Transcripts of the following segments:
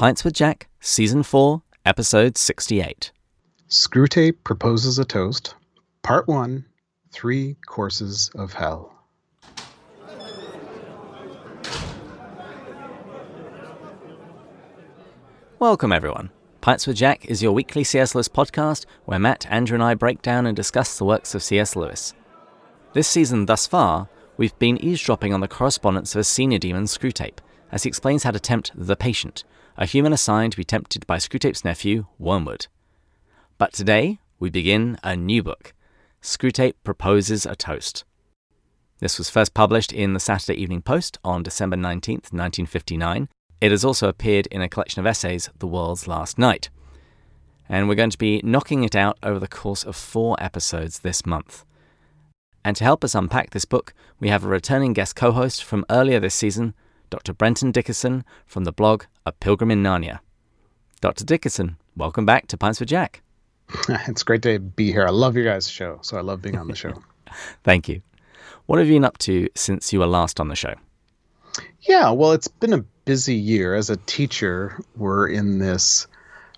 Pints with Jack, Season 4, Episode 68. Screwtape proposes a toast. Part 1 Three Courses of Hell. Welcome, everyone. Pints with Jack is your weekly C.S. Lewis podcast where Matt, Andrew, and I break down and discuss the works of C.S. Lewis. This season, thus far, we've been eavesdropping on the correspondence of a senior demon, Screwtape, as he explains how to tempt the patient, a human assigned to be tempted by Screwtape's nephew, Wormwood. But today, we begin a new book Screwtape Proposes a Toast. This was first published in the Saturday Evening Post on December 19, 1959. It has also appeared in a collection of essays, The World's Last Night. And we're going to be knocking it out over the course of four episodes this month. And to help us unpack this book, we have a returning guest co host from earlier this season, Dr. Brenton Dickieson from the blog A Pilgrim in Narnia. Dr. Dickieson, welcome back to Pints for Jack. it's great to be here. I love your guys' show, so I love being on the show. Thank you. What have you been up to since you were last on the show? Yeah, well, it's been a busy year. As a teacher, we're in this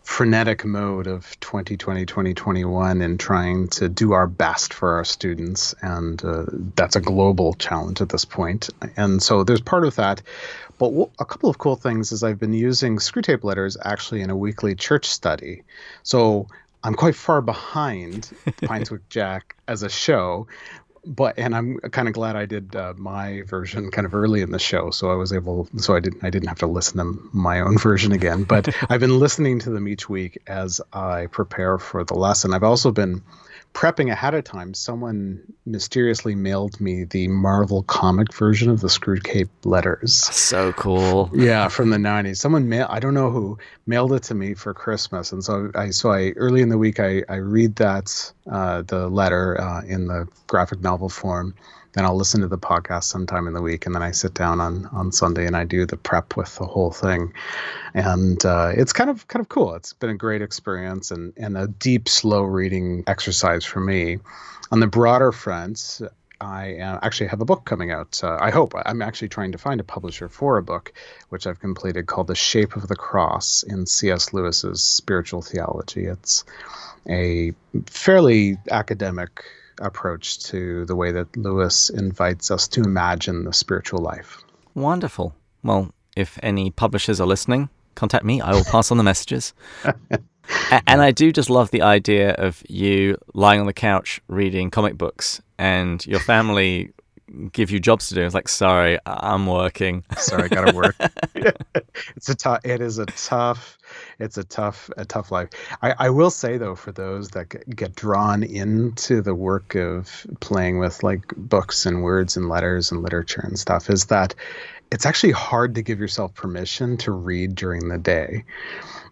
frenetic mode of 2020 2021 and trying to do our best for our students. And uh, that's a global challenge at this point. And so there's part of that. But w- a couple of cool things is i've been using Screwtape letters actually in a weekly church study. So i'm quite far behind pints with jack as a show but and I'm kind of glad I did uh, my version kind of early in the show, so I was able, so I didn't I didn't have to listen to my own version again. But I've been listening to them each week as I prepare for the lesson. I've also been prepping ahead of time, someone mysteriously mailed me the Marvel comic version of the Screwtape letters. So cool. Yeah, from the 90s. Someone mail I don't know who mailed it to me for Christmas. And so I so I early in the week I I read that uh, the letter uh, in the graphic novel form then I'll listen to the podcast sometime in the week, and then I sit down on on Sunday and I do the prep with the whole thing, and uh, it's kind of kind of cool. It's been a great experience and and a deep, slow reading exercise for me. On the broader front, I uh, actually have a book coming out. Uh, I hope I'm actually trying to find a publisher for a book, which I've completed called "The Shape of the Cross" in C.S. Lewis's Spiritual Theology. It's a fairly academic approach to the way that Lewis invites us to imagine the spiritual life. Wonderful. Well, if any publishers are listening, contact me. I will pass on the messages. and I do just love the idea of you lying on the couch reading comic books and your family give you jobs to do. It's like, sorry, I'm working. Sorry, I gotta work. it's a tough. It is a tough. It's a tough, a tough life. I, I will say though, for those that get drawn into the work of playing with like books and words and letters and literature and stuff, is that it's actually hard to give yourself permission to read during the day.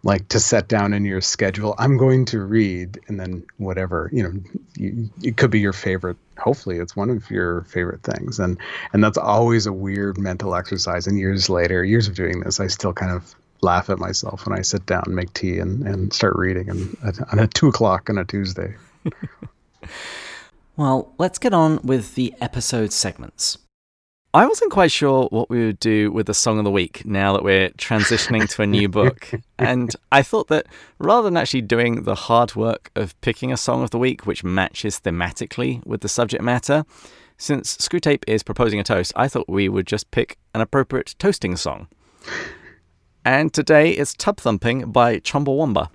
Like to set down in your schedule i'm going to read and then whatever you know you, it could be your favorite. Hopefully it's one of your favorite things. And and that's always a weird mental exercise. And years later years of doing this i still kind of laugh at myself when i sit down and make tea and, and start reading and on two o'clock on a tuesday. Well let's get on with the episode segments I wasn't quite sure what we would do with the song of the week now that we're transitioning to a new book. And I thought that rather than actually doing the hard work of picking a song of the week which matches thematically with the subject matter, since Screwtape is proposing a toast, I thought we would just pick an appropriate toasting song. And today it's Tub Thumping by Chumbawamba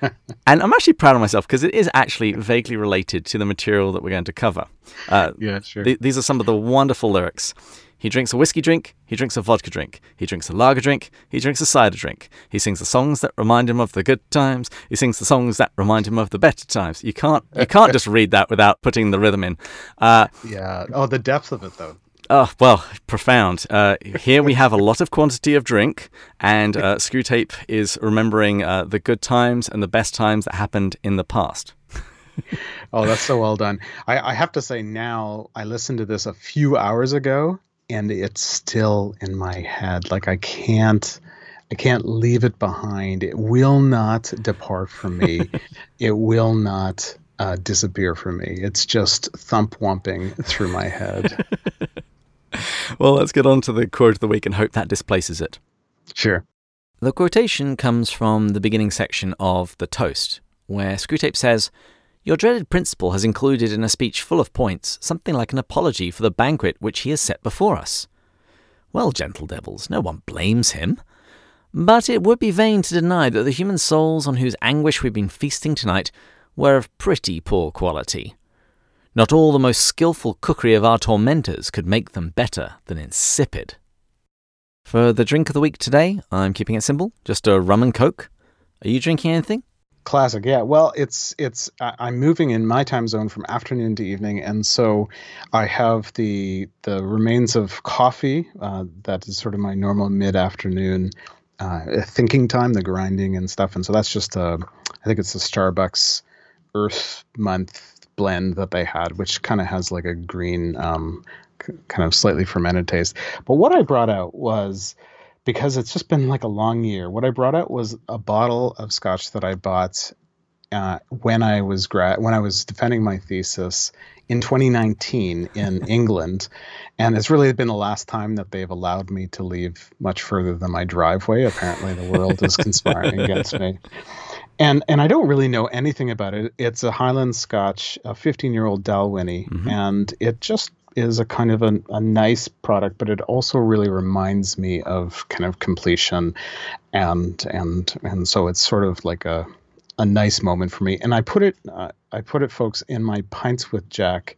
and I'm actually proud of myself because it is actually vaguely related to the material that we're going to cover. Uh, yeah, sure. Th- these are some of the wonderful lyrics. He drinks a whiskey drink, he drinks a vodka drink, he drinks a lager drink, he drinks a cider drink. He sings the songs that remind him of the good times, he sings the songs that remind him of the better times. You can't you can't just read that without putting the rhythm in. Uh, yeah. Oh, the depth of it though. Oh, well, profound. Uh, here we have a lot of quantity of drink, and uh, Screwtape is remembering uh, the good times and the best times that happened in the past. oh, that's so well done. I, I have to say, now I listened to this a few hours ago, and it's still in my head. Like I can't. I can't leave it behind. It will not depart from me. it will not uh, disappear from me. It's just thump wumping through my head. well, let's get on to the quote of the week and hope that displaces it. Sure. The quotation comes from the beginning section of The Toast, where Screwtape says, Your dreaded principal has included in a speech full of points something like an apology for the banquet which he has set before us. Well, gentle devils, no one blames him. But it would be vain to deny that the human souls on whose anguish we've been feasting tonight were of pretty poor quality. Not all the most skilful cookery of our tormentors could make them better than insipid. For the drink of the week today, I'm keeping it simple, just a rum and coke. Are you drinking anything? Classic, yeah. Well, it's it's I'm moving in my time zone from afternoon to evening, and so I have the the remains of coffee. Uh, that is sort of my normal mid afternoon uh, thinking time, the grinding and stuff, and so that's just a I think it's a Starbucks Earth Month blend that they had, which kind of has like a green, um, c- kind of slightly fermented taste. But what I brought out was because it's just been like a long year. What I brought out was a bottle of scotch that I bought uh, when I was gra- when I was defending my thesis in 2019 in England, and it's really been the last time that they've allowed me to leave much further than my driveway. Apparently, the world is conspiring against me. And and I don't really know anything about it. It's a Highland Scotch, a 15 year old Dalwhinnie, mm-hmm. and it just is a kind of a, a nice product, but it also really reminds me of kind of completion, and and and so it's sort of like a a nice moment for me. And I put it uh, I put it, folks, in my pints with Jack.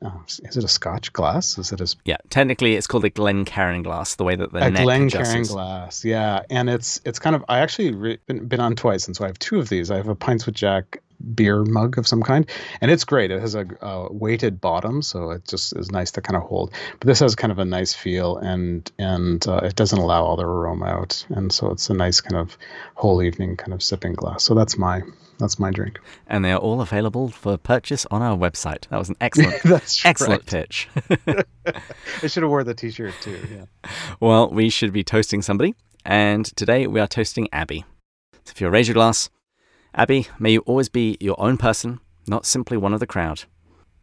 Uh, is it a Scotch glass? Is it a yeah? Technically, it's called a Glencairn glass. The way that the a neck Glencairn glass, yeah. And it's it's kind of I actually re- been, been on twice, and so I have two of these. I have a pints with Jack beer mug of some kind, and it's great. It has a, a, weighted bottom, so it just is nice to kind of hold. But this has kind of a nice feel, and and uh, it doesn't allow all the aroma out, and so it's a nice kind of whole evening kind of sipping glass. So that's my that's my drink. And they are all available for purchase on our website. That was an excellent, excellent pitch. I should have wore the T-shirt too. Yeah. Well, we should be toasting somebody, and today we are toasting Abby. So if you raise your glass, Abby, may you always be your own person, not simply one of the crowd.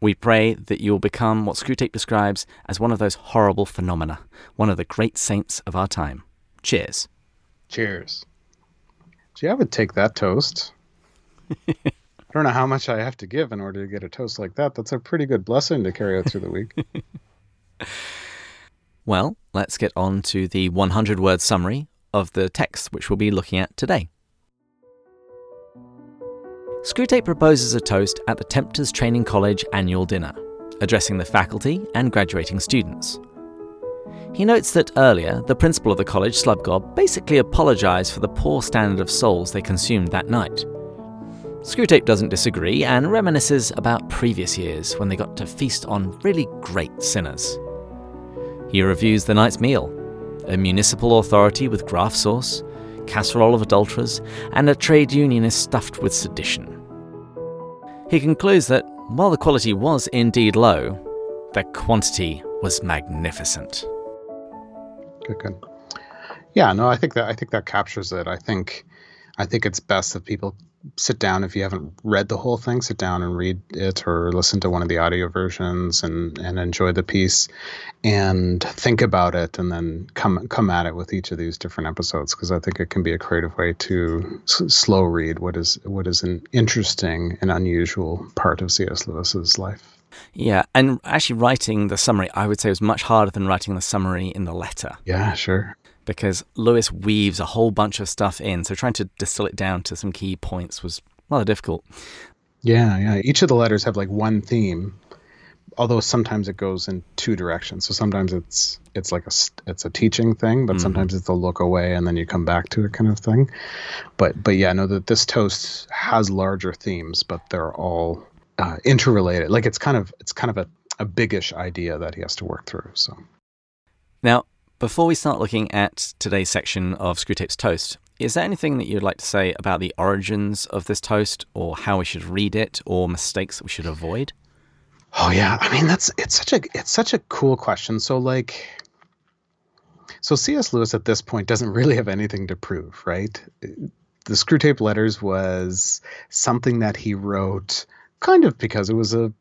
We pray that you will become what Screwtape describes as one of those horrible phenomena, one of the great saints of our time. Cheers. Cheers. Gee, I would take that toast. I don't know how much I have to give in order to get a toast like that. That's a pretty good blessing to carry out through the week. well, let's get on to the 100 word summary of the text which we'll be looking at today. Screwtape proposes a toast at the Tempters Training College annual dinner, addressing the faculty and graduating students. He notes that earlier, the principal of the college, Slubgob, basically apologised for the poor standard of souls they consumed that night. Screwtape doesn't disagree and reminisces about previous years when they got to feast on really great sinners. He reviews the night's meal a municipal authority with graft sauce, casserole of adulterers, and a trade unionist stuffed with sedition. He concludes that while the quality was indeed low, the quantity was magnificent. Good, good. Yeah, no, I think that I think that captures it. I think I think it's best that people sit down if you haven't read the whole thing sit down and read it or listen to one of the audio versions and and enjoy the piece and think about it and then come come at it with each of these different episodes because i think it can be a creative way to s- slow read what is what is an interesting and unusual part of cs lewis's life yeah, and actually writing the summary, I would say, was much harder than writing the summary in the letter. Yeah, sure because Lewis weaves a whole bunch of stuff in. So trying to distill it down to some key points was rather difficult. Yeah, yeah. Each of the letters have like one theme, although sometimes it goes in two directions. So sometimes it's it's like a it's a teaching thing, but mm-hmm. sometimes it's a look away and then you come back to it kind of thing. But but yeah, no, that this toast has larger themes, but they're all uh, interrelated. Like it's kind of it's kind of a a biggish idea that he has to work through. So now before we start looking at today's section of Screwtape's Toast, is there anything that you'd like to say about the origins of this toast, or how we should read it, or mistakes that we should avoid? Oh yeah, I mean that's it's such a it's such a cool question. So like, so C.S. Lewis at this point doesn't really have anything to prove, right? The Screwtape Letters was something that he wrote kind of because it was a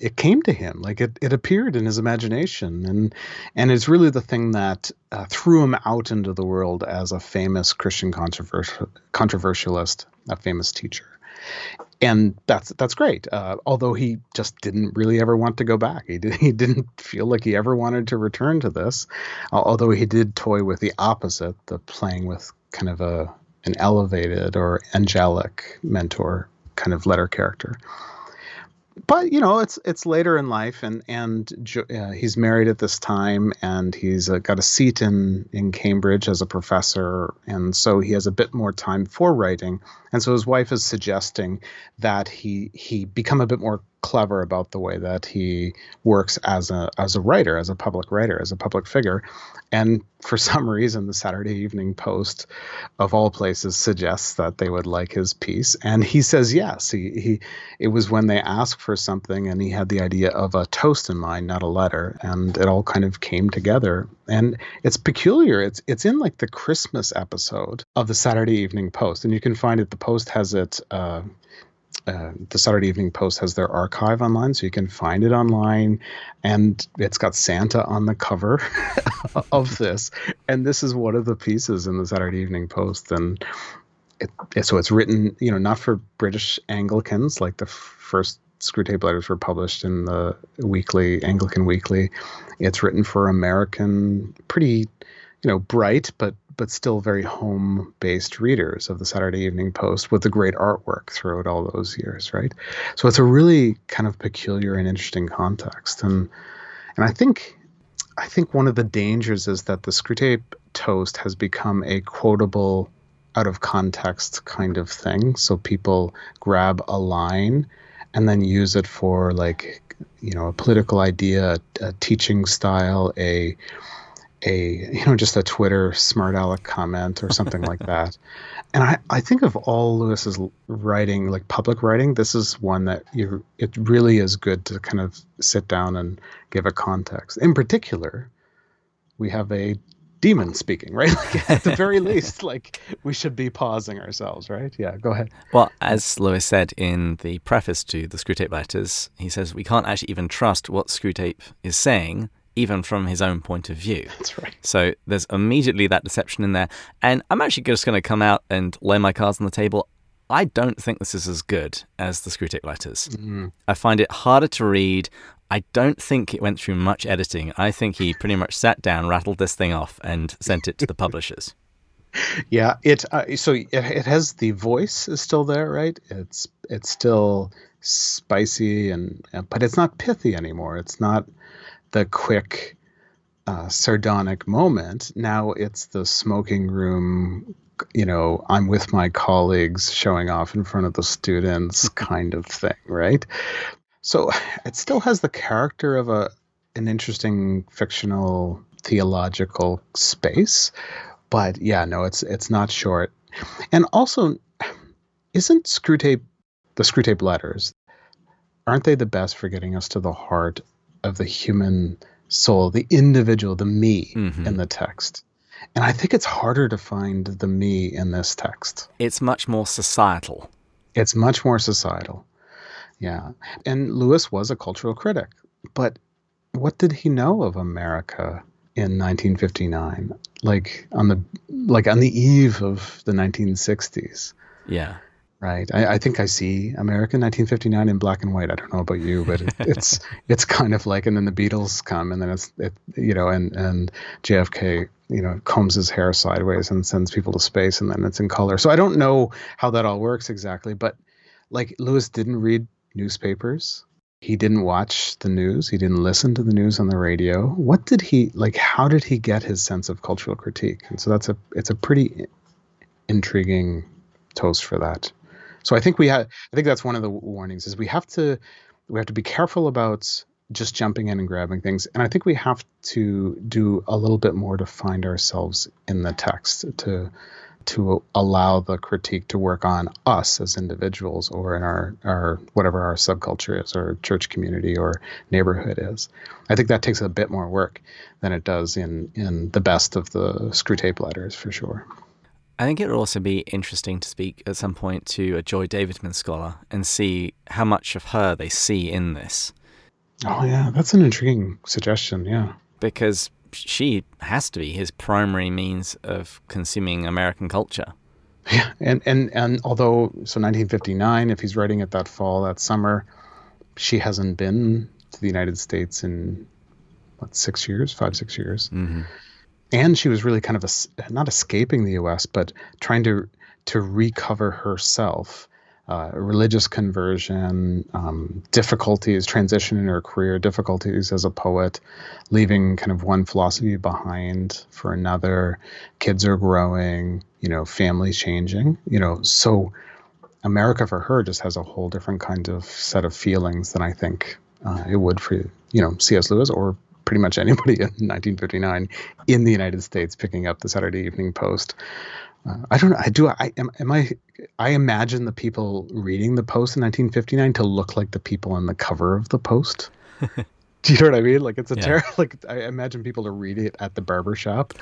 it came to him. Like it, it appeared in his imagination. And and it's really the thing that uh, threw him out into the world as a famous christian controversial controversialist a famous teacher. And that's that's great. Uh, although he just didn't really ever want to go back. He, did, he didn't feel like he ever wanted to return to this uh, although he did toy with the opposite the playing with kind of a an elevated or angelic mentor kind of letter character but you know it's it's later in life and and uh, he's married at this time and he's uh, got a seat in in Cambridge as a professor. And so he has a bit more time for writing. And so his wife is suggesting that he he become a bit more clever about the way that he works as a as a writer, as a public writer, as a public figure. And for some reason, the Saturday Evening Post, of all places, suggests that they would like his piece, and he says yes. He he. It was when they asked for something, and he had the idea of a toast in mind, not a letter, and it all kind of came together. And it's peculiar. It's it's in like the Christmas episode of the Saturday Evening Post, and you can find it. The Post has it. Uh, uh, the Saturday Evening Post has their archive online, so you can find it online, and it's got Santa on the cover of this. And this is one of the pieces in the Saturday Evening Post, and it, so it's written, you know, not for British Anglicans like the first Screwtape letters were published in the weekly Anglican Weekly. It's written for American, pretty, you know, bright but but still very home based readers of the Saturday Evening Post with the great artwork throughout all those years, right? So it's a really kind of peculiar and interesting context. And and I think I think one of the dangers is that the Screwtape toast has become a quotable out of context kind of thing. So people grab a line and then use it for like you know a political idea, a, a teaching style, a a you know just a Twitter smart aleck comment or something like that. And I, I think of all Lewis's writing, like public writing, this is one that you it really is good to kind of sit down and give a context. In particular, we have a demon speaking, right? Like at the very least, like we should be pausing ourselves, right? Yeah, go ahead. Well, as Lewis said in the preface to the Screwtape letters, he says we can't actually even trust what Screwtape is saying even from his own point of view. That's right. So there's immediately that deception in there. And I'm actually just going to come out and lay my cards on the table. I don't think this is as good as the Screwtape letters. Mm-hmm. I find it harder to read. I don't think it went through much editing. I think he pretty much sat down, rattled this thing off, and sent it to the publishers. Yeah, it uh, so it, it has the voice is still there, right? It's it's still spicy and but it's not pithy anymore. It's not the quick uh, sardonic moment. Now it's the smoking room, you know, I'm with my colleagues showing off in front of the students kind of thing, right? So it still has the character of a an interesting fictional theological space, but yeah, no, it's it's not short. And also, isn't Screwtape the Screwtape letters? Aren't they the best for getting us to the heart of the human soul, the individual, the me mm-hmm. in the text. And I think it's harder to find the me in this text. It's much more societal. It's much more societal. Yeah. And Lewis was a cultural critic. But what did he know of America in 1959? Like on the like on the eve of the 1960s. Yeah right? I, I, think I see American 1959 in black and white. I don't know about you, but it, it's it's kind of like, and then the Beatles come, and then it's it, you know, and and JFK, you know, combs his hair sideways and sends people to space, and then it's in color. So I don't know how that all works exactly, but like Lewis didn't read newspapers. He didn't watch the news. He didn't listen to the news on the radio. What did he like? How did he get his sense of cultural critique? And so that's a it's a pretty intriguing toast for that. So I think we have. I think that's one of the warnings is we have to we have to be careful about just jumping in and grabbing things, and I think we have to do a little bit more to find ourselves in the text to to allow the critique to work on us as individuals or in our, our whatever our subculture is or church community or neighborhood is. I think that takes a bit more work than it does in in the best of the Screwtape letters for sure. I think it would also be interesting to speak at some point to a Joy Davidman scholar and see how much of her they see in this. Oh yeah, that's an intriguing suggestion. Yeah, because she has to be his primary means of consuming American culture. Yeah, and and and although so 1959, if he's writing it that fall, that summer, she hasn't been to the United States in what six years, five six years, mm-hmm. And she was really kind of a, not escaping the U.S. but trying to to recover herself uh, religious conversion, um, difficulties, transition in her career, difficulties as a poet, leaving kind of one philosophy behind for another. Kids are growing, you know, families changing, you know. So America for her just has a whole different kind of set of feelings than I think uh, it would for you know C.S. Lewis or pretty much anybody in 1959 in the United States picking up the Saturday Evening Post. Uh, I don't know. I do. I am. Am I? I imagine the people reading the Post in 1959 to look like the people on the cover of the Post. do you know what I mean? Like it's a yeah. terrible. Like I imagine people to read it at the barber shop,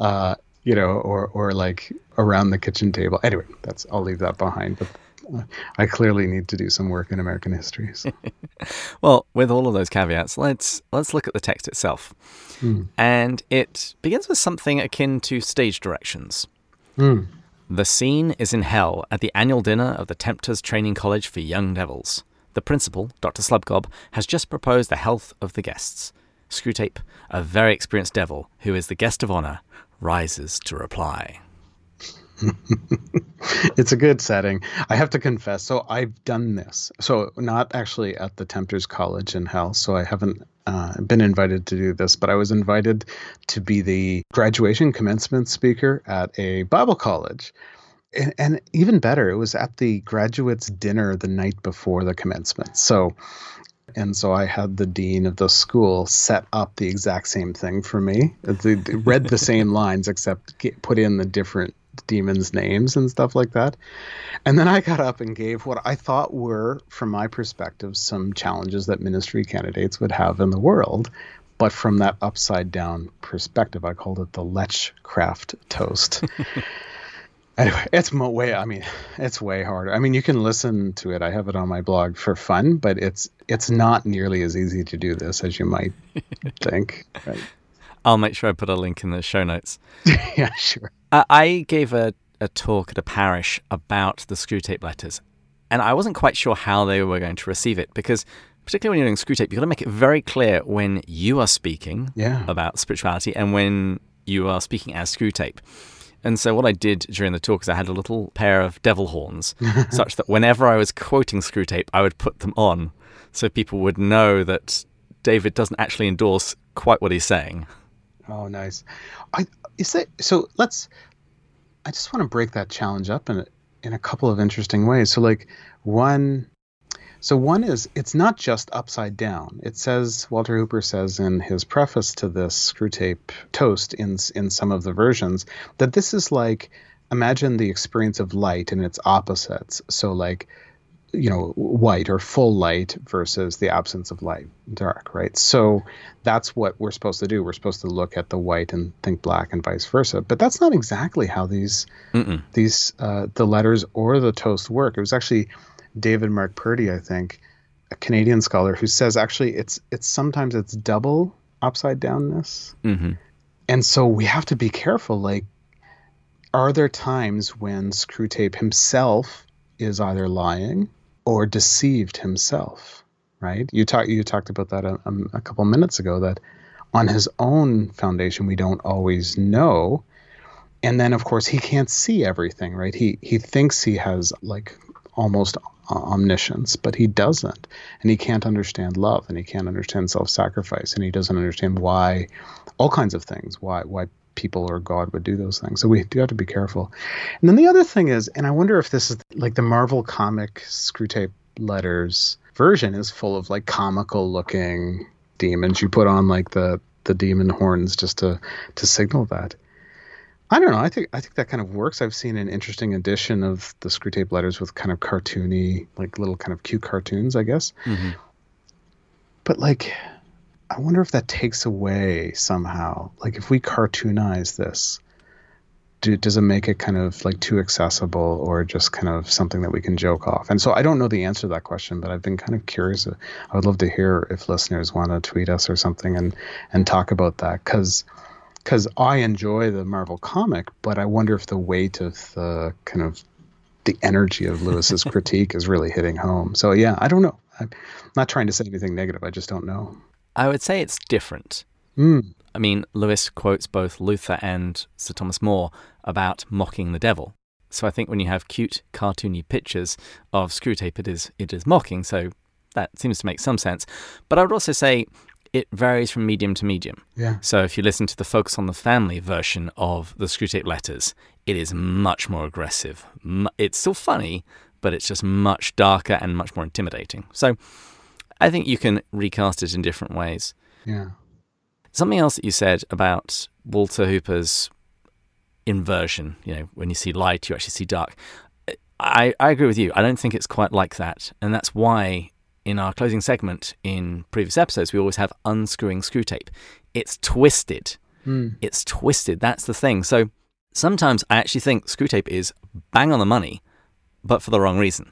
uh, you know, or or like around the kitchen table. Anyway, that's. I'll leave that behind. But I clearly need to do some work in American history. So. well, with all of those caveats, let's let's look at the text itself, mm. and it begins with something akin to stage directions. Mm. The scene is in hell at the annual dinner of the Tempters Training College for Young Devils. The principal, Dr. Slubgob, has just proposed the health of the guests. Screwtape, a very experienced devil who is the guest of honor, rises to reply. it's a good setting. I have to confess. So I've done this. So not actually at the Tempters College in Hell. So I haven't uh, been invited to do this, but I was invited to be the graduation commencement speaker at a Bible college. And, and even better, it was at the graduates' dinner the night before the commencement. So and so I had the dean of the school set up the exact same thing for me. They, read the same lines except get, put in the different demons' names and stuff like that. And then I got up and gave what I thought were, from my perspective, some challenges that ministry candidates would have in the world. But from that upside down perspective, I called it the Lechcraft toast. anyway, it's way. I mean, it's way harder. I mean, you can listen to it. I have it on my blog for fun, but it's it's not nearly as easy to do this as you might think. Right? I'll make sure I put a link in the show notes. yeah, sure. Uh, I gave a, a talk at a parish about the Screwtape letters, and I wasn't quite sure how they were going to receive it because, particularly when you're doing Screwtape, you've got to make it very clear when you are speaking yeah. about spirituality and when you are speaking as Screwtape. And so what I did during the talk is I had a little pair of devil horns, such that whenever I was quoting Screwtape, I would put them on, so people would know that David doesn't actually endorse quite what he's saying. Oh, nice. I is that so? Let's. I just want to break that challenge up in in a couple of interesting ways. So, like one, so one is it's not just upside down. It says Walter Hooper says in his preface to this Screwtape Toast in in some of the versions that this is like imagine the experience of light and its opposites. So like you know white or full light versus the absence of light dark right? So that's what we're supposed to do. We're supposed to look at the white and think black and vice versa. But that's not exactly how these Mm-mm. these uh, the letters or the toast work. It was actually david mark purdy i think a canadian scholar who says actually it's it's sometimes it's double upside downness. Mm-hmm. and so we have to be careful like are there times when Screwtape himself is either lying or deceived himself, right? You talked you talked about that a, a couple minutes ago that on his own foundation we don't always know, and then of course he can't see everything, right? He he thinks he has like almost omniscience, but he doesn't, and he can't understand love, and he can't understand self-sacrifice, and he doesn't understand why all kinds of things, why why people or God would do those things. So we do have to be careful. And then the other thing is, and I wonder if this is like the Marvel comic Screwtape letters version is full of like comical looking demons. You put on like the the demon horns just to to signal that. I don't know. I think I think that kind of works. I've seen an interesting edition of the Screwtape letters with kind of cartoony, like little kind of cute cartoons, I guess. Mm-hmm. But like I wonder if that takes away somehow. Like if we cartoonize this, do, does it make it kind of like too accessible or just kind of something that we can joke off? And so I don't know the answer to that question, but I've been kind of curious. Uh, I would love to hear if listeners want to tweet us or something and and talk about that because because I enjoy the Marvel comic, but I wonder if the weight of the kind of the energy of Lewis's critique is really hitting home. So yeah, I don't know. I'm not trying to say anything negative. I just don't know. I would say it's different. Mm. I mean, Lewis quotes both Luther and Sir Thomas More about mocking the devil. So I think when you have cute, cartoony pictures of Screwtape, it is it is mocking. So that seems to make some sense. But I would also say it varies from medium to medium. Yeah. So if you listen to the Focus on the Family version of the Screwtape letters, it is much more aggressive. It's still funny, but it's just much darker and much more intimidating. So I think you can recast it in different ways. Yeah. Something else that you said about Walter Hooper's inversion, you know, when you see light, you actually see dark. I, I agree with you. I don't think it's quite like that. And that's why in our closing segment in previous episodes, we always have unscrewing Screwtape. It's twisted. Mm. It's twisted. That's the thing. So sometimes I actually think Screwtape is bang on the money, but for the wrong reason.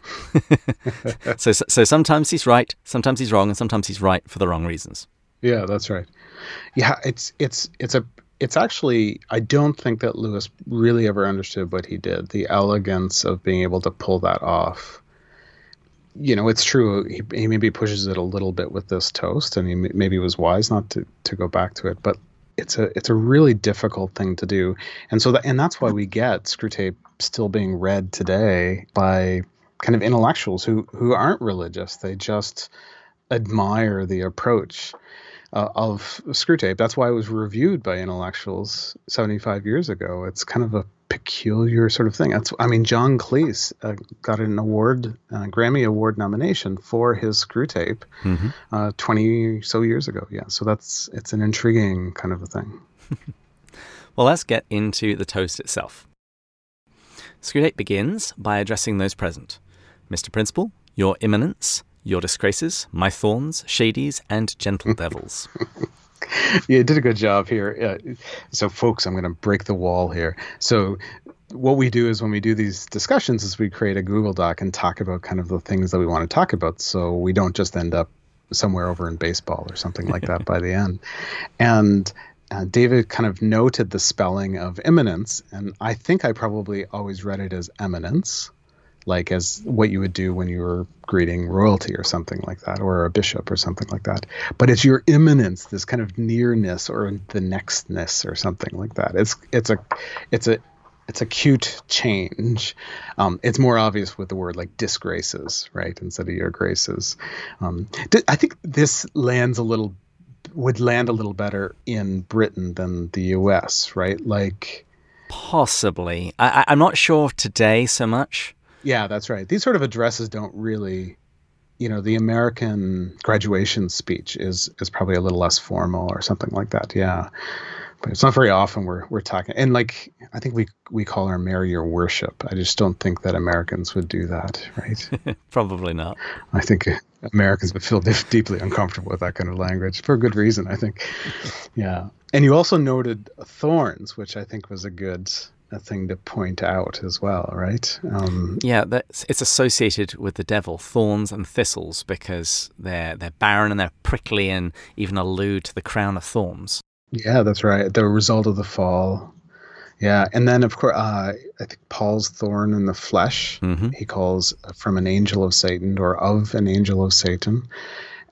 so, so sometimes he's right, sometimes he's wrong, and sometimes he's right for the wrong reasons. Yeah, that's right. Yeah, it's it's it's a it's actually I don't think that Lewis really ever understood what he did. The elegance of being able to pull that off you know, it's true. He, he maybe pushes it a little bit with this toast, and he maybe was wise not to, to go back to it. But it's a it's a really difficult thing to do, and so that and that's why we get Screwtape still being read today by kind of intellectuals who who aren't religious. They just admire the approach uh, of Screwtape. That's why it was reviewed by intellectuals 75 years ago. It's kind of a peculiar sort of thing. That's, I mean, John Cleese uh, got an award, uh, Grammy Award nomination for his Screwtape mm-hmm. uh, 20 so years ago. Yeah, so that's it's an intriguing kind of a thing. well, let's get into the toast itself. Screwtape begins by addressing those present. Mr. Principal, Your Eminence, Your Disgraces, My Thorns, Shadies, and Gentle Devils. Yeah, did a good job here. Uh, so, folks, I'm going to break the wall here. So, what we do is when we do these discussions is we create a Google Doc and talk about kind of the things that we want to talk about. So we don't just end up somewhere over in baseball or something like that by the end. And uh, David kind of noted the spelling of eminence, and I think I probably always read it as eminence like as what you would do when you were greeting royalty or something like that, or a bishop or something like that. But it's your imminence, this kind of nearness or the nextness or something like that. It's it's a it's a it's a cute change. Um, it's more obvious with the word like disgraces, right, instead of your graces. Um, I think this lands a little would land a little better in Britain than the U.S., right? Like possibly. I, I'm not sure today so much. Yeah, that's right. These sort of addresses don't really, you know, the American graduation speech is is probably a little less formal or something like that. Yeah, but it's not very often we're we're talking. And like, I think we we call our mayor your worship. I just don't think that Americans would do that, right? probably not. I think Americans would feel deeply uncomfortable with that kind of language for a good reason. I think. Yeah, and you also noted thorns, which I think was a good a thing to point out as well, right? Um, yeah, that's, it's associated with the devil, thorns and thistles, because they're they're barren and they're prickly, and even allude to the crown of thorns. Yeah, that's right. The result of the fall. Yeah, and then of course, uh, I think Paul's thorn in the flesh. Mm-hmm. He calls from an angel of Satan or of an angel of Satan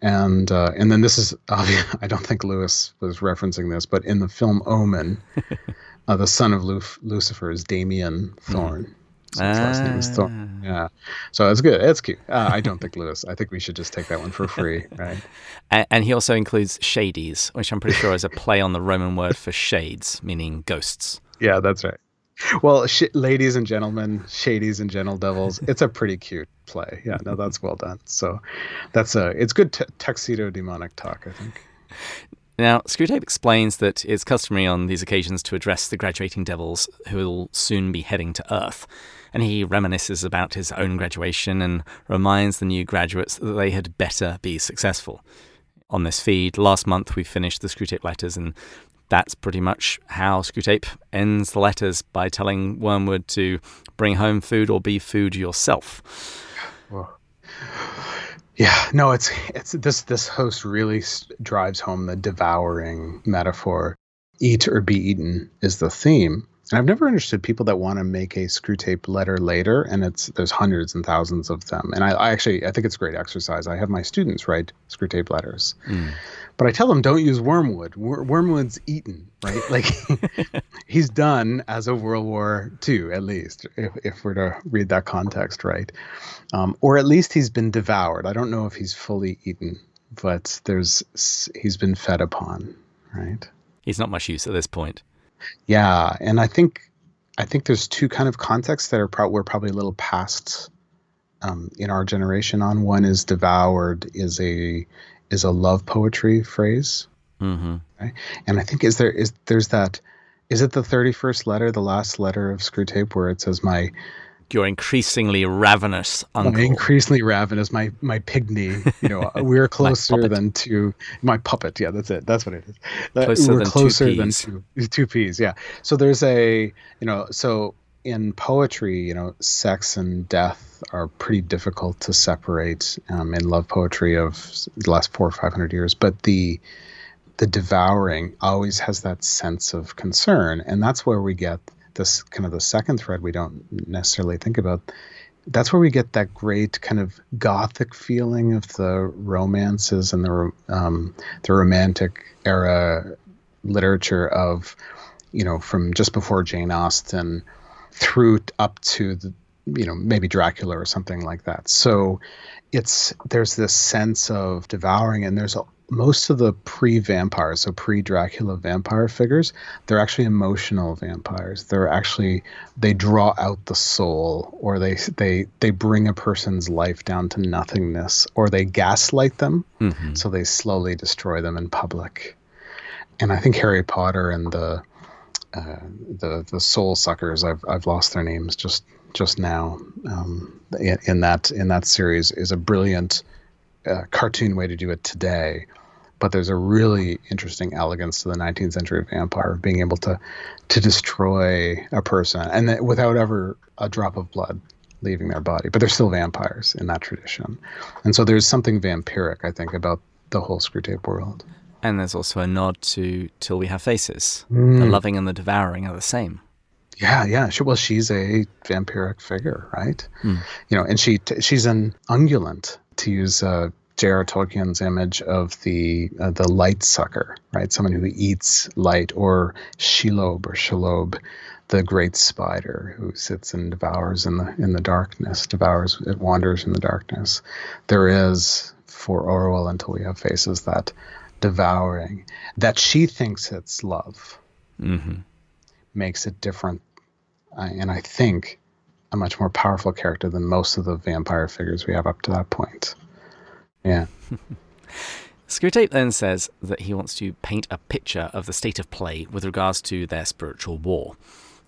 and uh, and then this is obvious. I don't think Lewis was referencing this, but in the film Omen, uh, the son of Luf- Lucifer is Damien Thorn. Mm. So his last name is Thorn. Ah. Yeah. So it's good. It's cute. Uh, I don't think Lewis. I think we should just take that one for free, right? And, and he also includes shadies, which I'm pretty sure is a play on the Roman word for shades, meaning ghosts. Yeah, that's right. Well, sh- ladies and gentlemen, shadies and gentle devils. It's a pretty cute play. Yeah, no, that's well done. So that's a it's good t- tuxedo demonic talk, I think. Now, Screwtape explains that it's customary on these occasions to address the graduating devils who will soon be heading to Earth. And he reminisces about his own graduation and reminds the new graduates that they had better be successful. On this feed, last month we finished the Screwtape letters, and that's pretty much how Screwtape ends the letters by telling Wormwood to bring home food or be food yourself. Yeah, no, it's it's this this host really drives home the devouring metaphor. Eat or be eaten is the theme, and I've never understood people that want to make a Screwtape letter later, and it's there's hundreds and thousands of them. And I, I actually I think it's a great exercise. I have my students write Screwtape letters, mm. but I tell them don't use wormwood. Wor- wormwood's eaten, right? Like he's done as of World War II, at least if if we're to read that context right, um, or at least he's been devoured. I don't know if he's fully eaten, but there's he's been fed upon, right? He's not much use at this point. Yeah, and I think I think there's two kind of contexts that are pro- we're probably a little past um, in our generation on. One is devoured is a is a love poetry phrase, mm-hmm. right? and I think is there is there's that is it the 31st letter, the last letter of Screwtape, where it says my your increasingly ravenous uncle. My increasingly ravenous, my my pygmy. You know, we're closer than to my puppet. Yeah, that's it. That's what it is. Closer we're than closer two than two, two peas. Yeah. So there's a you know so in poetry, you know, sex and death are pretty difficult to separate um, in love poetry of the last four or five hundred years, but the the devouring always has that sense of concern, and that's where we get this kind of the second thread we don't necessarily think about that's where we get that great kind of gothic feeling of the romances and the um, the romantic era literature of you know from just before Jane Austen through up to the you know maybe Dracula or something like that. So it's there's this sense of devouring and there's a, most of the pre-vampires, so pre-Dracula vampire figures, they're actually emotional vampires. They're actually they draw out the soul, or they they they bring a person's life down to nothingness, or they gaslight them, mm-hmm. so they slowly destroy them in public. And I think Harry Potter and the uh, the the soul suckers, I've I've lost their names just just now. Um, in, in that in that series is a brilliant uh, cartoon way to do it today. But there's a really interesting elegance to the 19th century vampire of being able to to destroy a person and that without ever a drop of blood leaving their body. But they're still vampires in that tradition. And so there's something vampiric i think about the whole screwtape world. And there's also a nod to till we have faces. Mm. the loving and the devouring are the same yeah, yeah. She, well, she's a vampiric figure, right? Mm. You know, and she she's an Ungoliant, to use uh, J.R. Tolkien's image of the uh, the light sucker, right? Someone who eats light, or Shelob or Shelob, the great spider who sits and devours in the in the darkness, devours it wanders in the darkness. There is for Orual until we have faces that devouring that she thinks it's love mm-hmm. Makes it different, uh, and I think a much more powerful character than most of the vampire figures we have up to that point. Yeah. Screwtape then says that he wants to paint a picture of the state of play with regards to their spiritual war.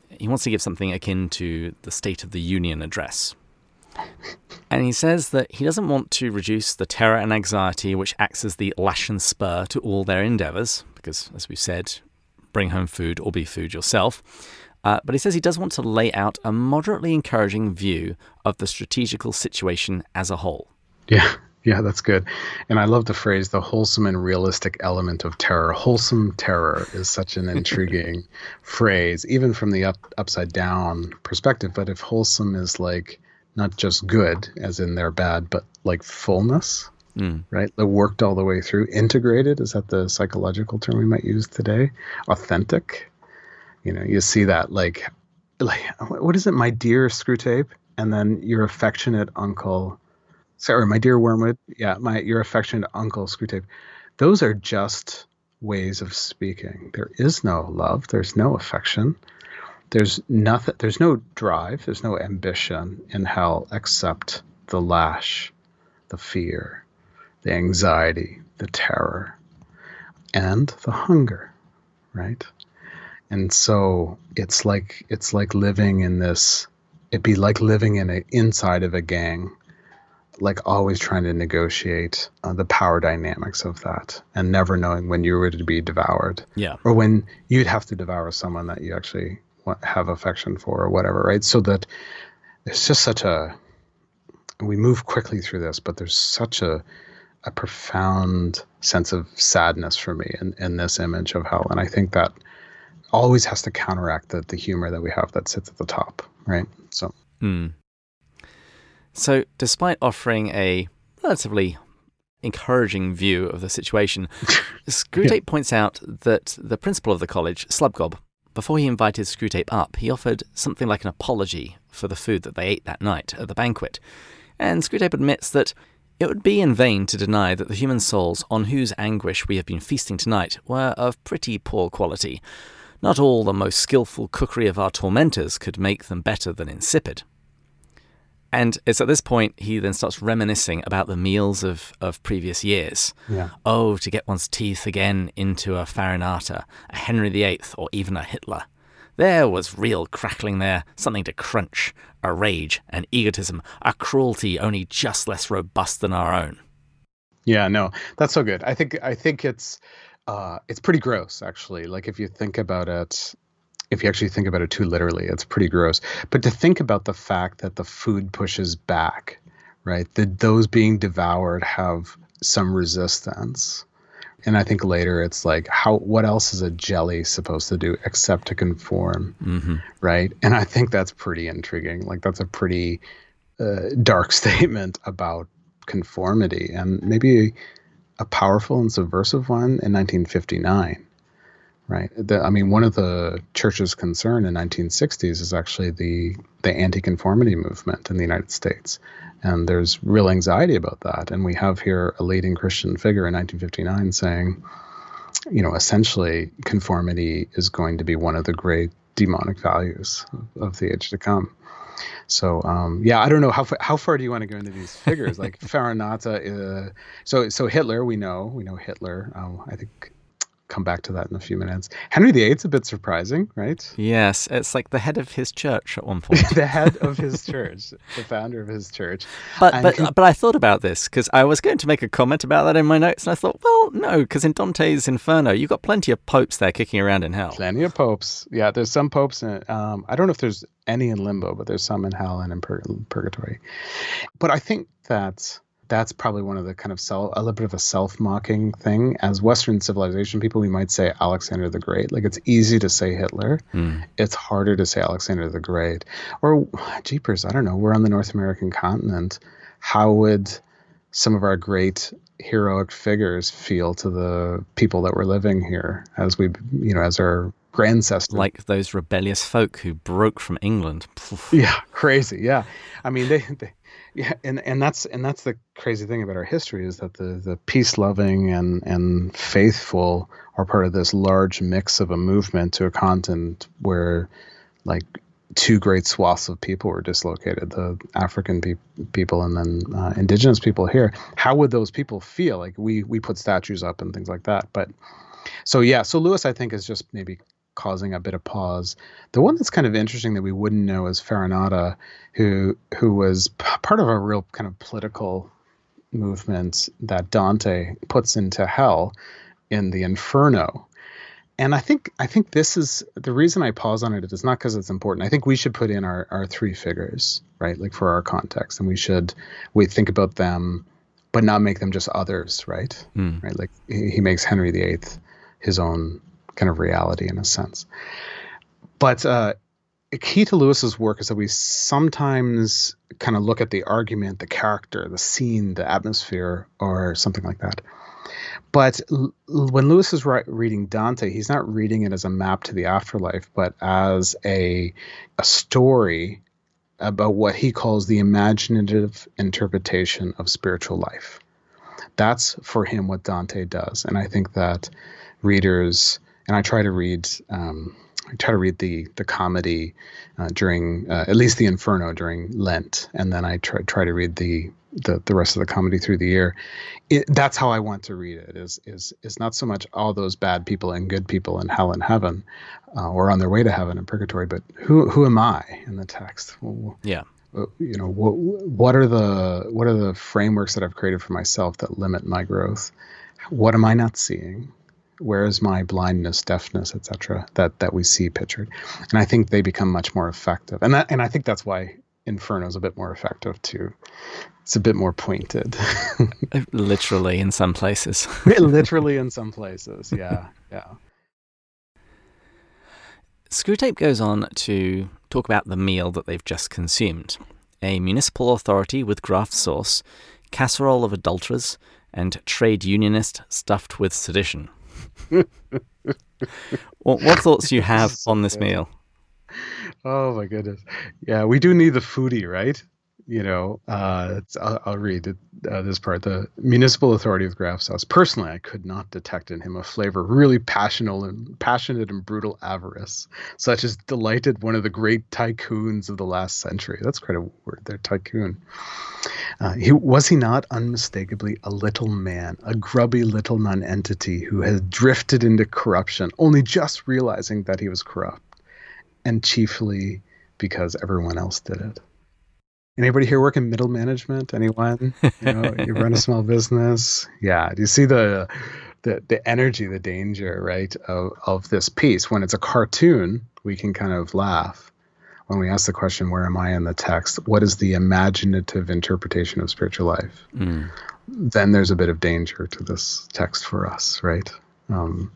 He wants to give something akin to the State of the Union address. And he says that he doesn't want to reduce the terror and anxiety which acts as the lash and spur to all their endeavours, because, as we said, bring home food or be food yourself. Uh, but he says he does want to lay out a moderately encouraging view of the strategical situation as a whole. Yeah, yeah, that's good. And I love the phrase the wholesome and realistic element of terror. Wholesome terror is such an intriguing phrase, even from the up, upside down perspective. But if wholesome is like not just good, as in they're bad, but like fullness, mm. right? The worked all the way through. Integrated, is that the psychological term we might use today? Authentic. You know, you see that like, like what is it, my dear Screwtape? And then your affectionate uncle sorry, my dear Wormwood, yeah, my your affectionate uncle Screwtape. Those are just ways of speaking. There is no love. There's no affection. There's nothing. There's no drive. There's no ambition in hell except the lash, the fear, the anxiety, the terror, and the hunger, right? And so it's like it's like living in this. It'd be like living in a inside of a gang like always trying to negotiate uh, the power dynamics of that and never knowing when you were to be devoured Yeah. or when you'd have to devour someone that you actually have affection for or whatever right so that it's just such a we move quickly through this but there's such a a profound sense of sadness for me in, in this image of hell and i think that always has to counteract the, the humor that we have that sits at the top right so Hmm. So, despite offering a relatively encouraging view of the situation, Screwtape points out that the principal of the college, Slubgob, before he invited Screwtape up, he offered something like an apology for the food that they ate that night at the banquet. And Screwtape admits that it would be in vain to deny that the human souls on whose anguish we have been feasting tonight were of pretty poor quality. Not all the most skilful cookery of our tormentors could make them better than insipid. And it's at this point he then starts reminiscing about the meals of, of previous years. Yeah. Oh, to get one's teeth again into a Farinata, a Henry VIII, or even a Hitler. There was real crackling there, something to crunch, a rage, an egotism, a cruelty only just less robust than our own. Yeah, no, that's so good. I think I think it's uh, it's pretty gross actually. Like if you think about it, if you actually think about it too literally, it's pretty gross. But to think about the fact that the food pushes back, right? That those being devoured have some resistance. And I think later it's like how what else is a jelly supposed to do except to conform, hmm right? And I think that's pretty intriguing. Like that's a pretty uh, dark statement about conformity. And maybe a powerful and subversive one in 1959 right? The, i mean one of the church's concern in 1960s is actually the the anti-conformity movement in the united states and there's real anxiety about that and we have here a leading christian figure in 1959 saying you know essentially conformity is going to be one of the great demonic values of, the age to come so um, yeah, I don't know how how far do you want to go into these figures? Like Farinata, uh, so so Hitler, we know we know Hitler. Um, I think come back to that in a few minutes. Henry VIII's a bit surprising, right? Yes, it's like the head of his church at one point. the head of his church, the founder of his church. But And but he- but I thought about this because I was going to make a comment about that in my notes, and I thought, well, no, because in Dante's Inferno, you've got plenty of popes there kicking around in hell. Plenty of popes. Yeah, there's some popes in it. Um, I don't know if there's any in limbo, but there's some in hell and in pur- purgatory. But I think that that's probably one of the kind of self, a little bit of a self-mocking thing. As Western civilization people, we might say Alexander the Great. Like it's easy to say Hitler. Hmm. It's harder to say Alexander the Great. Or, jeepers, I don't know. We're on the North American continent. How would some of our great heroic figures feel to the people that were living here as we, you know, as our ancestors? Like those rebellious folk who broke from England. Yeah, crazy. Yeah, I mean, they, they yeah, and and that's and that's the crazy thing about our history is that the the peace loving and and faithful are part of this large mix of a movement to a continent where, like. Two great swaths of people were dislocated: the African pe- people and then uh, indigenous people here. How would those people feel? Like we we put statues up and things like that, but so yeah. So Lewis, I think, is just maybe causing a bit of pause. The one that's kind of interesting that we wouldn't know is Farinata, who who was p- part of a real kind of political movement that Dante puts into hell in the Inferno. And I think I think this is the reason I pause on it, it is not because it's important. I think we should put in our, our three figures, right? Like for our context, and we should we think about them, but not make them just others, right? Hmm. Right? Like he, he makes Henry VIII his own kind of reality in a sense. But uh, key to Lewis's work is that we sometimes kind of look at the argument, the character, the scene, the atmosphere, or something like that. But l- when Lewis is reading Dante, he's not reading it as a map to the afterlife, but as a a story about what he calls the imaginative interpretation of spiritual life. That's for him what Dante does, and I think that readers and I try to read um, I try to read the the comedy uh, during uh, at least the Inferno during Lent, and then I try try to read the the, the rest of the comedy through the year. It, that's how I want to read it. Is is is not so much all those bad people and good people in hell and heaven, uh, or on their way to heaven and purgatory, but who who am I in the text? Well, Yeah. uh, you know what what are the what are the frameworks that I've created for myself that limit my growth? What am I not seeing? Where is my blindness, deafness, etc. That that we see pictured, and I think they become much more effective. And that and I think that's why Inferno is a bit more effective too. It's a bit more pointed. Literally in some places. Literally in some places, yeah, yeah. Screwtape goes on to talk about the meal that they've just consumed a municipal authority with graft sauce, casserole of adulterers, and trade unionist stuffed with sedition. what, what, thoughts do you have on this meal? Oh my goodness. Yeah, we do need the foodie, right? you know, uh, I'll, I'll, read it, uh, this part. The municipal authority of graft sauce. Personally, I could not detect in him a flavor really passionate and passionate and brutal avarice, such as delighted one of the great tycoons of the last century. That's quite a word there, tycoon. Uh, he was he not unmistakably a little man, a grubby little nonentity who had drifted into corruption, only just realizing that he was corrupt, and chiefly because everyone else did it. Anybody here work in middle management? Anyone? You know, you run a small business. Yeah. Do you see the the the energy, the danger, right, of of this piece? When it's a cartoon, we can kind of laugh. When we ask the question, "Where am I in the text?" What is the imaginative interpretation of spiritual life? Mm. Then there's a bit of danger to this text for us, right? Um,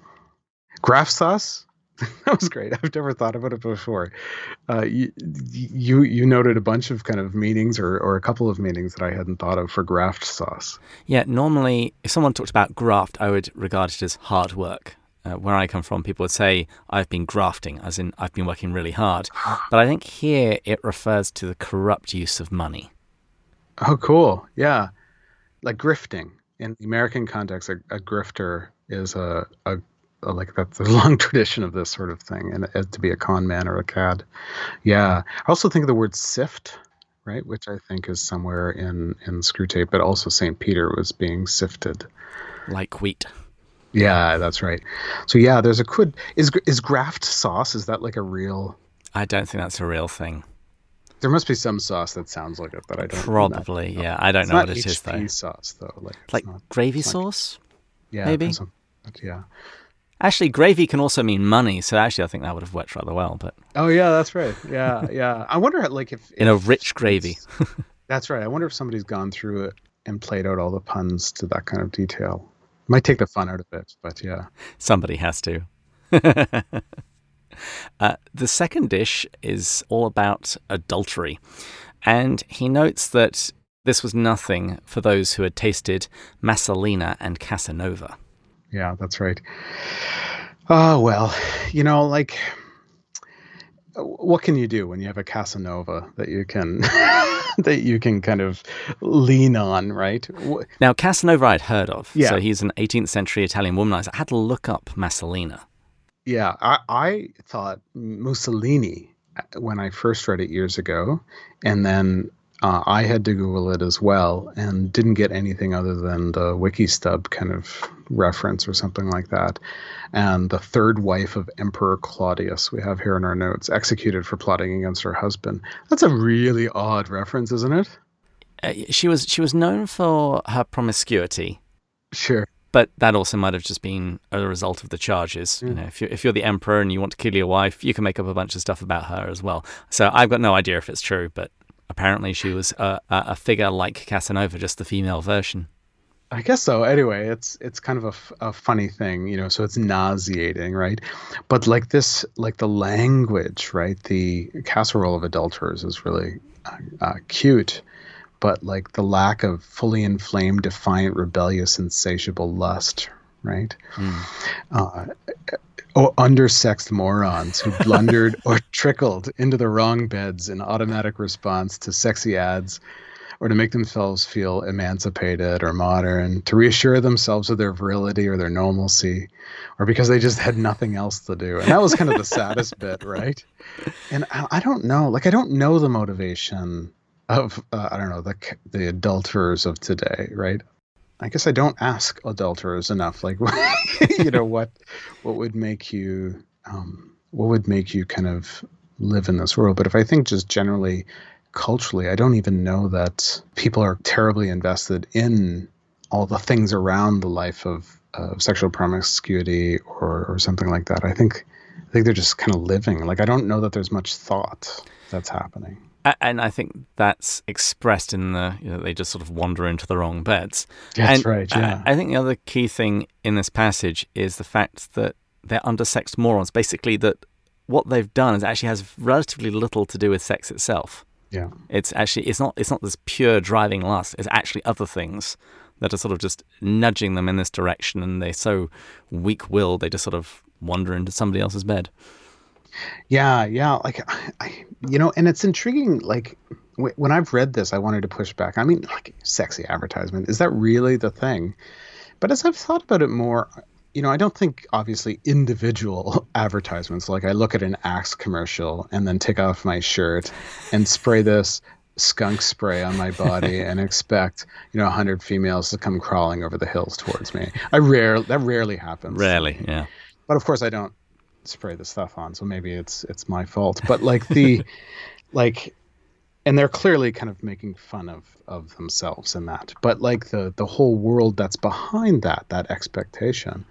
graft sauce that was great. I've never thought about it before. Uh, you, you, you noted a bunch of kind of meanings or, or a couple of meanings that I hadn't thought of for graft sauce. Yeah, normally if someone talked about graft, I would regard it as hard work. Uh, where I come from, people would say I've been grafting, as in I've been working really hard. But I think here it refers to the corrupt use of money. Oh, cool. Yeah, like grifting in the American context, a, a grifter is a, a uh, like that's a long tradition of this sort of thing, and uh, to be a con man or a cad. Yeah, I also think of the word sift, right, which I think is somewhere in in Screwtape, but also Saint Peter was being sifted, like wheat. Yeah, that's right. So yeah, there's a quid. is is graft sauce. Is that like a real? I don't think that's a real thing. There must be some sauce that sounds like it, but I don't. Probably, yeah. I don't it's know what it HP is though. sauce though, like like not, gravy sauce. Like, yeah, maybe. Yeah. Actually, gravy can also mean money, so actually, I think that would have worked rather well. But oh yeah, that's right. Yeah, yeah. I wonder, like, if, in a rich gravy. that's right. I wonder if somebody's gone through it and played out all the puns to that kind of detail. Might take the fun out of it, but yeah. Somebody has to. uh, the second dish is all about adultery, and he notes that this was nothing for those who had tasted Messalina and Casanova yeah, that's right. Oh well, you know, like what can you do when you have a Casanova that you can that you can kind of lean on, right? Now, Casanova I'd heard of. Yeah. So he's an 18th century Italian womanizer. I had to look up Messalina. Yeah, I, I thought Mussolini uh, when I first read it years ago, and then uh, I had to Google it as well and didn't get anything other than the Wikistub kind of reference or something like that. And the third wife of Emperor Claudius, we have here in our notes, executed for plotting against her husband. That's a really odd reference, isn't it? Uh, she was she was known for her promiscuity. Sure. But that also might have just been a result of the charges. You know, if you're if you're the emperor and you want to kill your wife, you can make up a bunch of stuff about her as well. So I've got no idea if it's true, but apparently she was a, a figure like Casanova, just the female version. I guess so. Anyway, it's it's kind of a, a funny thing, you know. So it's nauseating, right? But like this, like the language, right? The casserole of adulterers is really uh, uh, cute, but like the lack of fully inflamed, defiant, rebellious, insatiable lust, right? Mm. Uh, oh, undersexed morons who blundered or trickled into the wrong beds in automatic response to sexy ads or to make themselves feel emancipated or modern, to reassure themselves of their virility or their normalcy, or because they just had nothing else to do. And that was kind of the saddest bit, right? And I, I, don't know, like I don't know the motivation of uh, I don't know the the adulterers of today, right? I guess I don't ask adulterers enough. Like, you know, what what would make you um, what would make you kind of live in this world? But if I think just generally culturally, I don't even know that people are terribly invested in all the things around the life of, of sexual promiscuity or, or something like that. I think I think they're just kind of living. Like I don't know that there's much thought that's happening. And I think that's expressed in the you know, they just sort of wander into the wrong beds. That's and right. Yeah. I, I think the other key thing in this passage is the fact that they're undersexed morons. Basically, that what they've done is actually has relatively little to do with sex itself. Yeah. It's actually it's not it's not this pure driving lust. It's actually other things that are sort of just nudging them in this direction, and they're so weak-willed they just sort of wander into somebody else's bed. Yeah, yeah. Like, I, you know, and it's intriguing. Like, when I've read this, I wanted to push back. I mean, like, sexy advertisement is that really the thing? But as I've thought about it more, you know, I don't think obviously individual advertisements. Like, I look at an Axe commercial and then take off my shirt and spray this skunk spray on my body and expect you know a hundred females to come crawling over the hills towards me. I rare that rarely happens. Rarely, yeah. But of course, I don't spray the stuff on, so maybe it's it's my fault. But like the like, and they're clearly kind of making fun of of themselves in that. But like the the whole world that's behind that that expectation.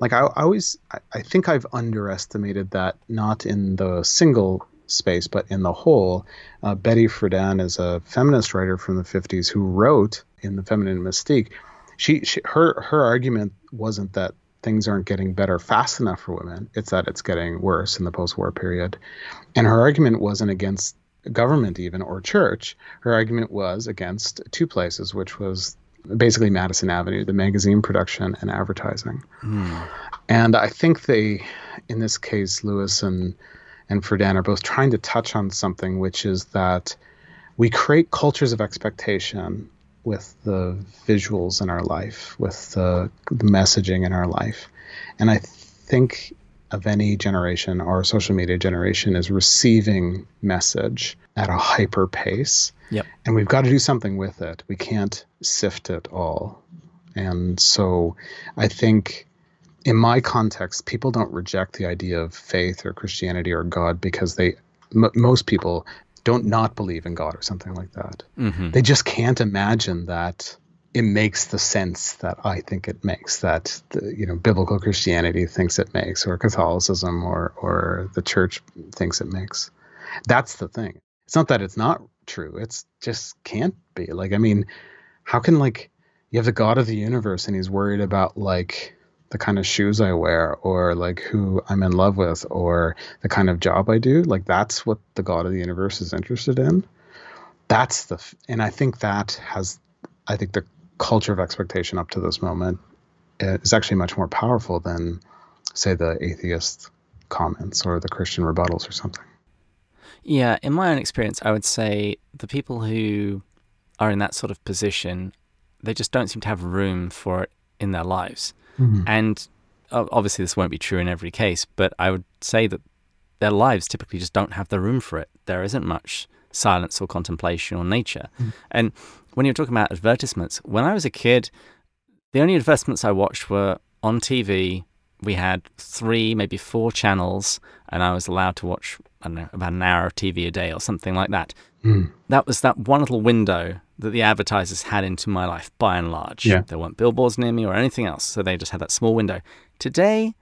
Like I, I always, I, I think I've underestimated that not in the single space, but in the whole. Uh, Betty Friedan is a feminist writer from the 50s who wrote in The Feminine Mystique. She, she her her argument wasn't that things aren't getting better fast enough for women. It's that it's getting worse in the post-war period. And her argument wasn't against government even or church. Her argument was against two places, which was basically Madison Avenue, the magazine production and advertising. Mm. And I think they, in this case, Lewis and and Friedan are both trying to touch on something, which is that we create cultures of expectation with the visuals in our life, with the, the messaging in our life. And I think of any generation, our social media generation is receiving message at a hyper pace. Yep. And we've got to do something with it. We can't sift it all. And so I think in my context, people don't reject the idea of faith or Christianity or God because they, m- most people don't not believe in God or something like that. Mm-hmm. They just can't imagine that it makes the sense that I think it makes, that the, you know biblical Christianity thinks it makes, or Catholicism, or or the church thinks it makes. That's the thing. It's not that it's not true. It's just can't be. Like I mean, how can like you have the God of the universe and he's worried about like the kind of shoes I wear or like who I'm in love with or the kind of job I do. Like that's what the God of the universe is interested in. That's the, and I think that has, I think the culture of expectation up to this moment eh, is actually much more powerful than, say, the atheist comments or the Christian rebuttals or something. Yeah, in my own experience, I would say the people who are in that sort of position, they just don't seem to have room for it in their lives. Mm-hmm. And obviously, this won't be true in every case, but I would say that their lives typically just don't have the room for it. There isn't much silence or contemplation or nature. Mm-hmm. And when you're talking about advertisements, when I was a kid, the only advertisements I watched were on TV. We had three, maybe four channels, and I was allowed to watch, I don't know, about an hour of TV a day or something like that. Mm. That was that one little window that the advertisers had into my life by and large. Yeah. There weren't billboards near me or anything else, so they just had that small window. Today,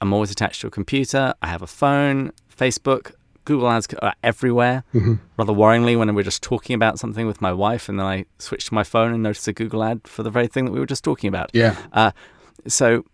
I'm always attached to a computer. I have a phone, Facebook, Google Ads are everywhere. Mm-hmm. Rather worryingly, when we are just talking about something with my wife, and then I switch to my phone and notice a Google ad for the very thing that we were just talking about. Yeah. Uh, so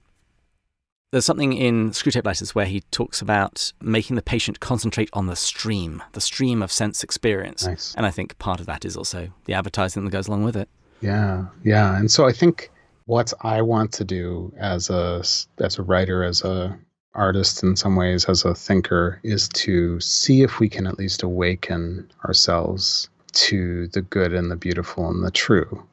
there's something in Screwtape Letters where he talks about making the patient concentrate on the stream, the stream of sense experience. Nice. And I think part of that is also the advertising that goes along with it. Yeah, yeah. And so I think what I want to do as a as a writer, as a artist in some ways, as a thinker, is to see if we can at least awaken ourselves to the good and the beautiful and the true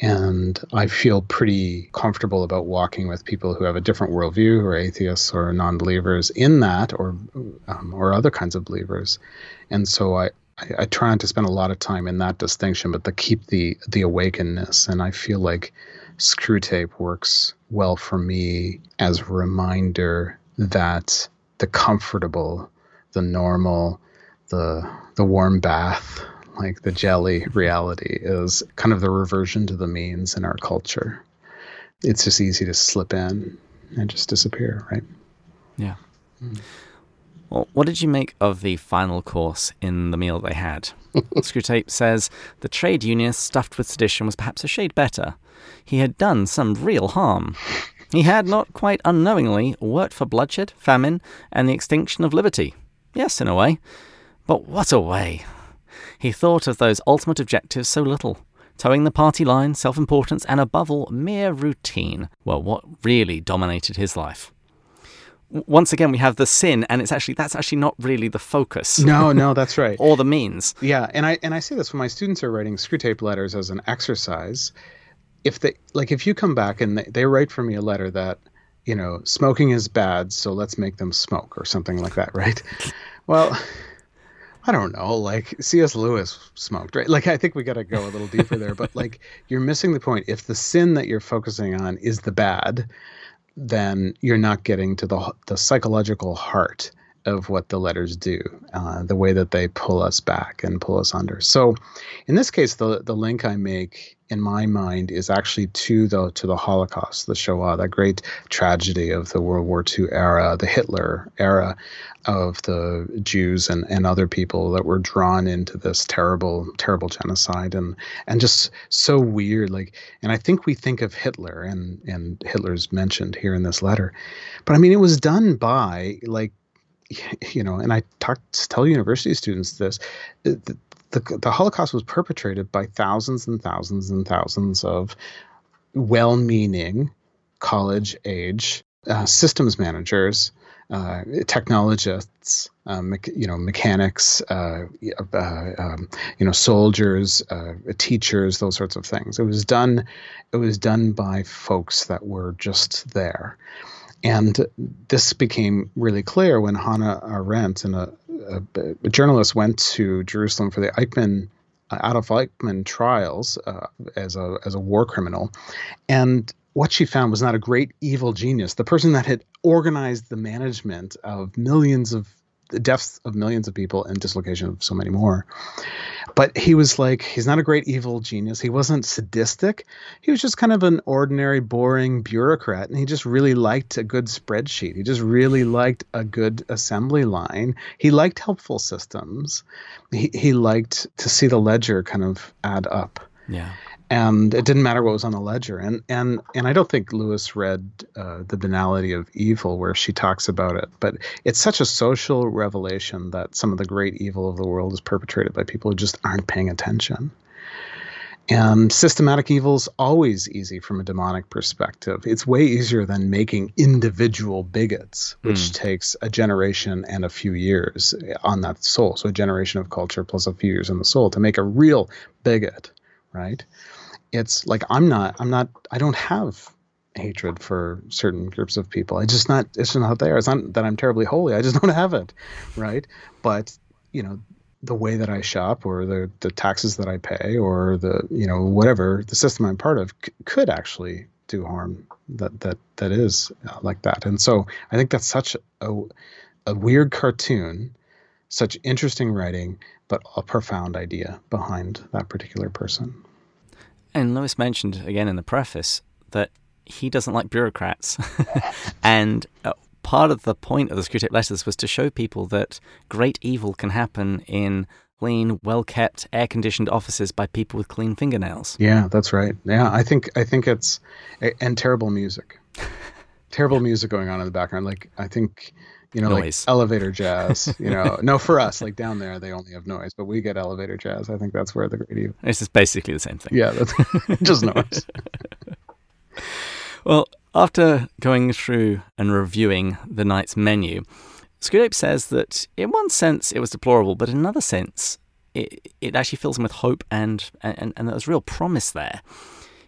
and I feel pretty comfortable about walking with people who have a different worldview, who are atheists or non-believers in that, or um, or other kinds of believers. And so I, I, I try not to spend a lot of time in that distinction, but to keep the the awakeness. And I feel like Screwtape works well for me as a reminder that the comfortable, the normal, the the warm bath, like the jelly reality is kind of the reversion to the means in our culture. It's just easy to slip in and just disappear, right? Yeah. Mm. Well, what did you make of the final course in the meal they had? Screwtape says the trade unionist stuffed with sedition was perhaps a shade better. He had done some real harm. He had, not quite unknowingly, worked for bloodshed, famine, and the extinction of liberty. Yes, in a way. But what a way! He thought of those ultimate objectives so little. Toeing the party line, self importance, and above all, mere routine. Were what really dominated his life? Once again we have the sin and it's actually that's actually not really the focus. No no that's right. Or the means. Yeah and i and i say this when my students are writing Screwtape letters as an exercise if they like if you come back and they, they write for me a letter that you know smoking is bad so let's make them smoke or something like that right? Well I don't know, like C.S. Lewis smoked, right? Like I think we got to go a little deeper there, but like you're missing the point. If the sin that you're focusing on is the bad, then you're not getting to the the psychological heart of what the letters do, uh, the way that they pull us back and pull us under. So, in this case, the the link I make in my mind is actually to the to the Holocaust, the Shoah, that great tragedy of the World War II era, the Hitler era of the Jews and, and other people that were drawn into this terrible terrible genocide. And and just so weird like and I think we think of Hitler and and Hitler's mentioned here in this letter but I mean it was done by like you know and I talk tell university students this the, the, Holocaust was perpetrated by thousands and thousands and thousands of well-meaning college age uh, systems managers uh, technologists, uh, you know, mechanics, uh, uh um, you know, soldiers, uh, teachers, those sorts of things. It was done. It was done by folks that were just there, and this became really clear when Hannah Arendt in a, a, a journalist went to Jerusalem for the Eichmann Adolf Eichmann trials uh, as a as a war criminal, and what she found was not a great evil genius. The person that had organized the management of millions of the deaths of millions of people and dislocation of so many more. But he was like, he's not a great evil genius. He wasn't sadistic. He was just kind of an ordinary, boring bureaucrat. And he just really liked a good spreadsheet. He just really liked a good assembly line. He liked helpful systems. He, he liked to see the ledger kind of add up. Yeah and it didn't matter what was on the ledger. And and and I don't think Lewis read uh, the banality of evil where she talks about it, but it's such a social revelation that some of the great evil of the world is perpetrated by people who just aren't paying attention. And systematic evil is always easy from a demonic perspective. It's way easier than making individual bigots, which mm. takes a generation and a few years on that soul. So a generation of culture plus a few years in the soul to make a real bigot, right? It's like I'm not I'm not I don't have hatred for certain groups of people. I just not it's just not there. It's not that I'm terribly holy. I just don't have it, right? But you know the way that I shop or the the taxes that I pay or the you know whatever the system I'm part of c- could actually do harm that that that is uh, like that. And so I think that's such a a weird cartoon, such interesting writing, but a profound idea behind that particular person. And Lewis mentioned again in the preface that he doesn't like bureaucrats. and uh, part of the point of the Screwtape Letters was to show people that great evil can happen in clean, well kept, air conditioned offices by people with clean fingernails. Yeah, that's right. Yeah, I think I think it's and terrible music. terrible music going on in the background. Like I think you know, noise. like elevator jazz. You know, no, for us, like down there, they only have noise, but we get elevator jazz. I think that's where the great It's just basically the same thing. Yeah, that's just noise. well, after going through and reviewing the night's menu, Screwtape says that in one sense it was deplorable, but in another sense, it, it actually fills him with hope and, and, and there was real promise there.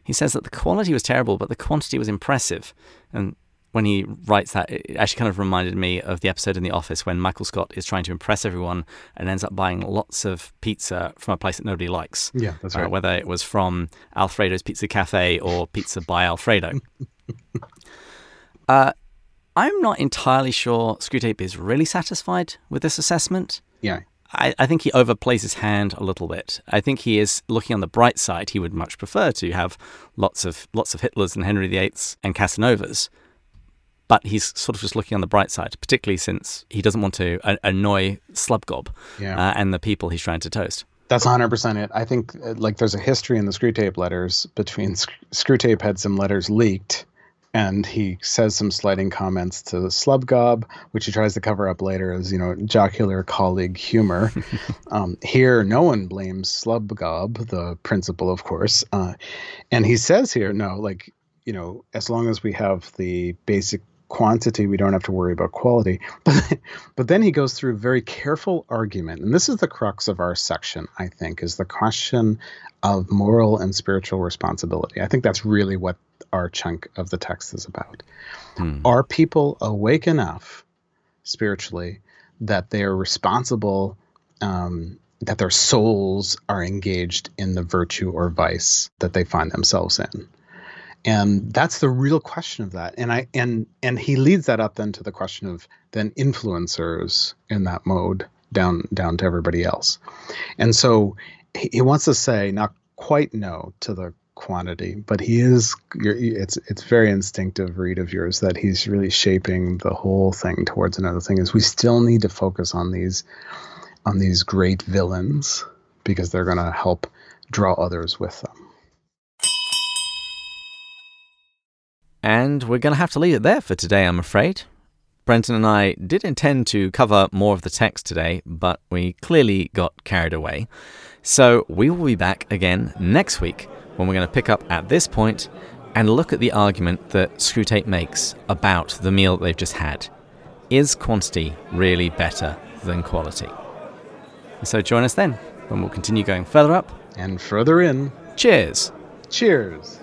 He says that the quality was terrible, but the quantity was impressive. And when he writes that, it actually kind of reminded me of the episode in The Office when Michael Scott is trying to impress everyone and ends up buying lots of pizza from a place that nobody likes. Yeah, that's uh, whether it was from Alfredo's Pizza Cafe or Pizza by Alfredo. uh, I'm not entirely sure Screwtape is really satisfied with this assessment. Yeah. I, I, think he overplays his hand a little bit. I think he is looking on the bright side. He would much prefer to have lots of lots of Hitlers and Henry VIII's and Casanovas. But he's sort of just looking on the bright side, particularly since he doesn't want to annoy Slubgob yeah. uh, and the people he's trying to toast. That's 100% it. I think uh, like there's a history in the Screwtape letters between Screwtape had some letters leaked and he says some slighting comments to Slubgob, which he tries to cover up later as you know jocular colleague humor. um, here, no one blames Slubgob, the principal, of course, uh, and he says here, no, like you know, as long as we have the basic quantity, we don't have to worry about quality. But, but then he goes through a very careful argument, and this is the crux of our section, I think, is the question of moral and spiritual responsibility. I think that's really what our chunk of the text is about. Hmm. Are people awake enough spiritually that they are responsible, um, that their souls are engaged in the virtue or vice that they find themselves in? And that's the real question of that. And I and and he leads that up then to the question of then influencers in that mode down down to everybody else. And so he, he wants to say not quite no to the quantity, but he is. It's it's very instinctive read of yours that he's really shaping the whole thing towards another thing. Is we still need to focus on these on these great villains because they're going to help draw others with them. And we're going to have to leave it there for today, I'm afraid. Brenton and I did intend to cover more of the text today, but we clearly got carried away. So we will be back again next week when we're going to pick up at this point and look at the argument that Screwtape makes about the meal they've just had. Is quantity really better than quality? So join us then when we'll continue going further up and further in. Cheers. Cheers.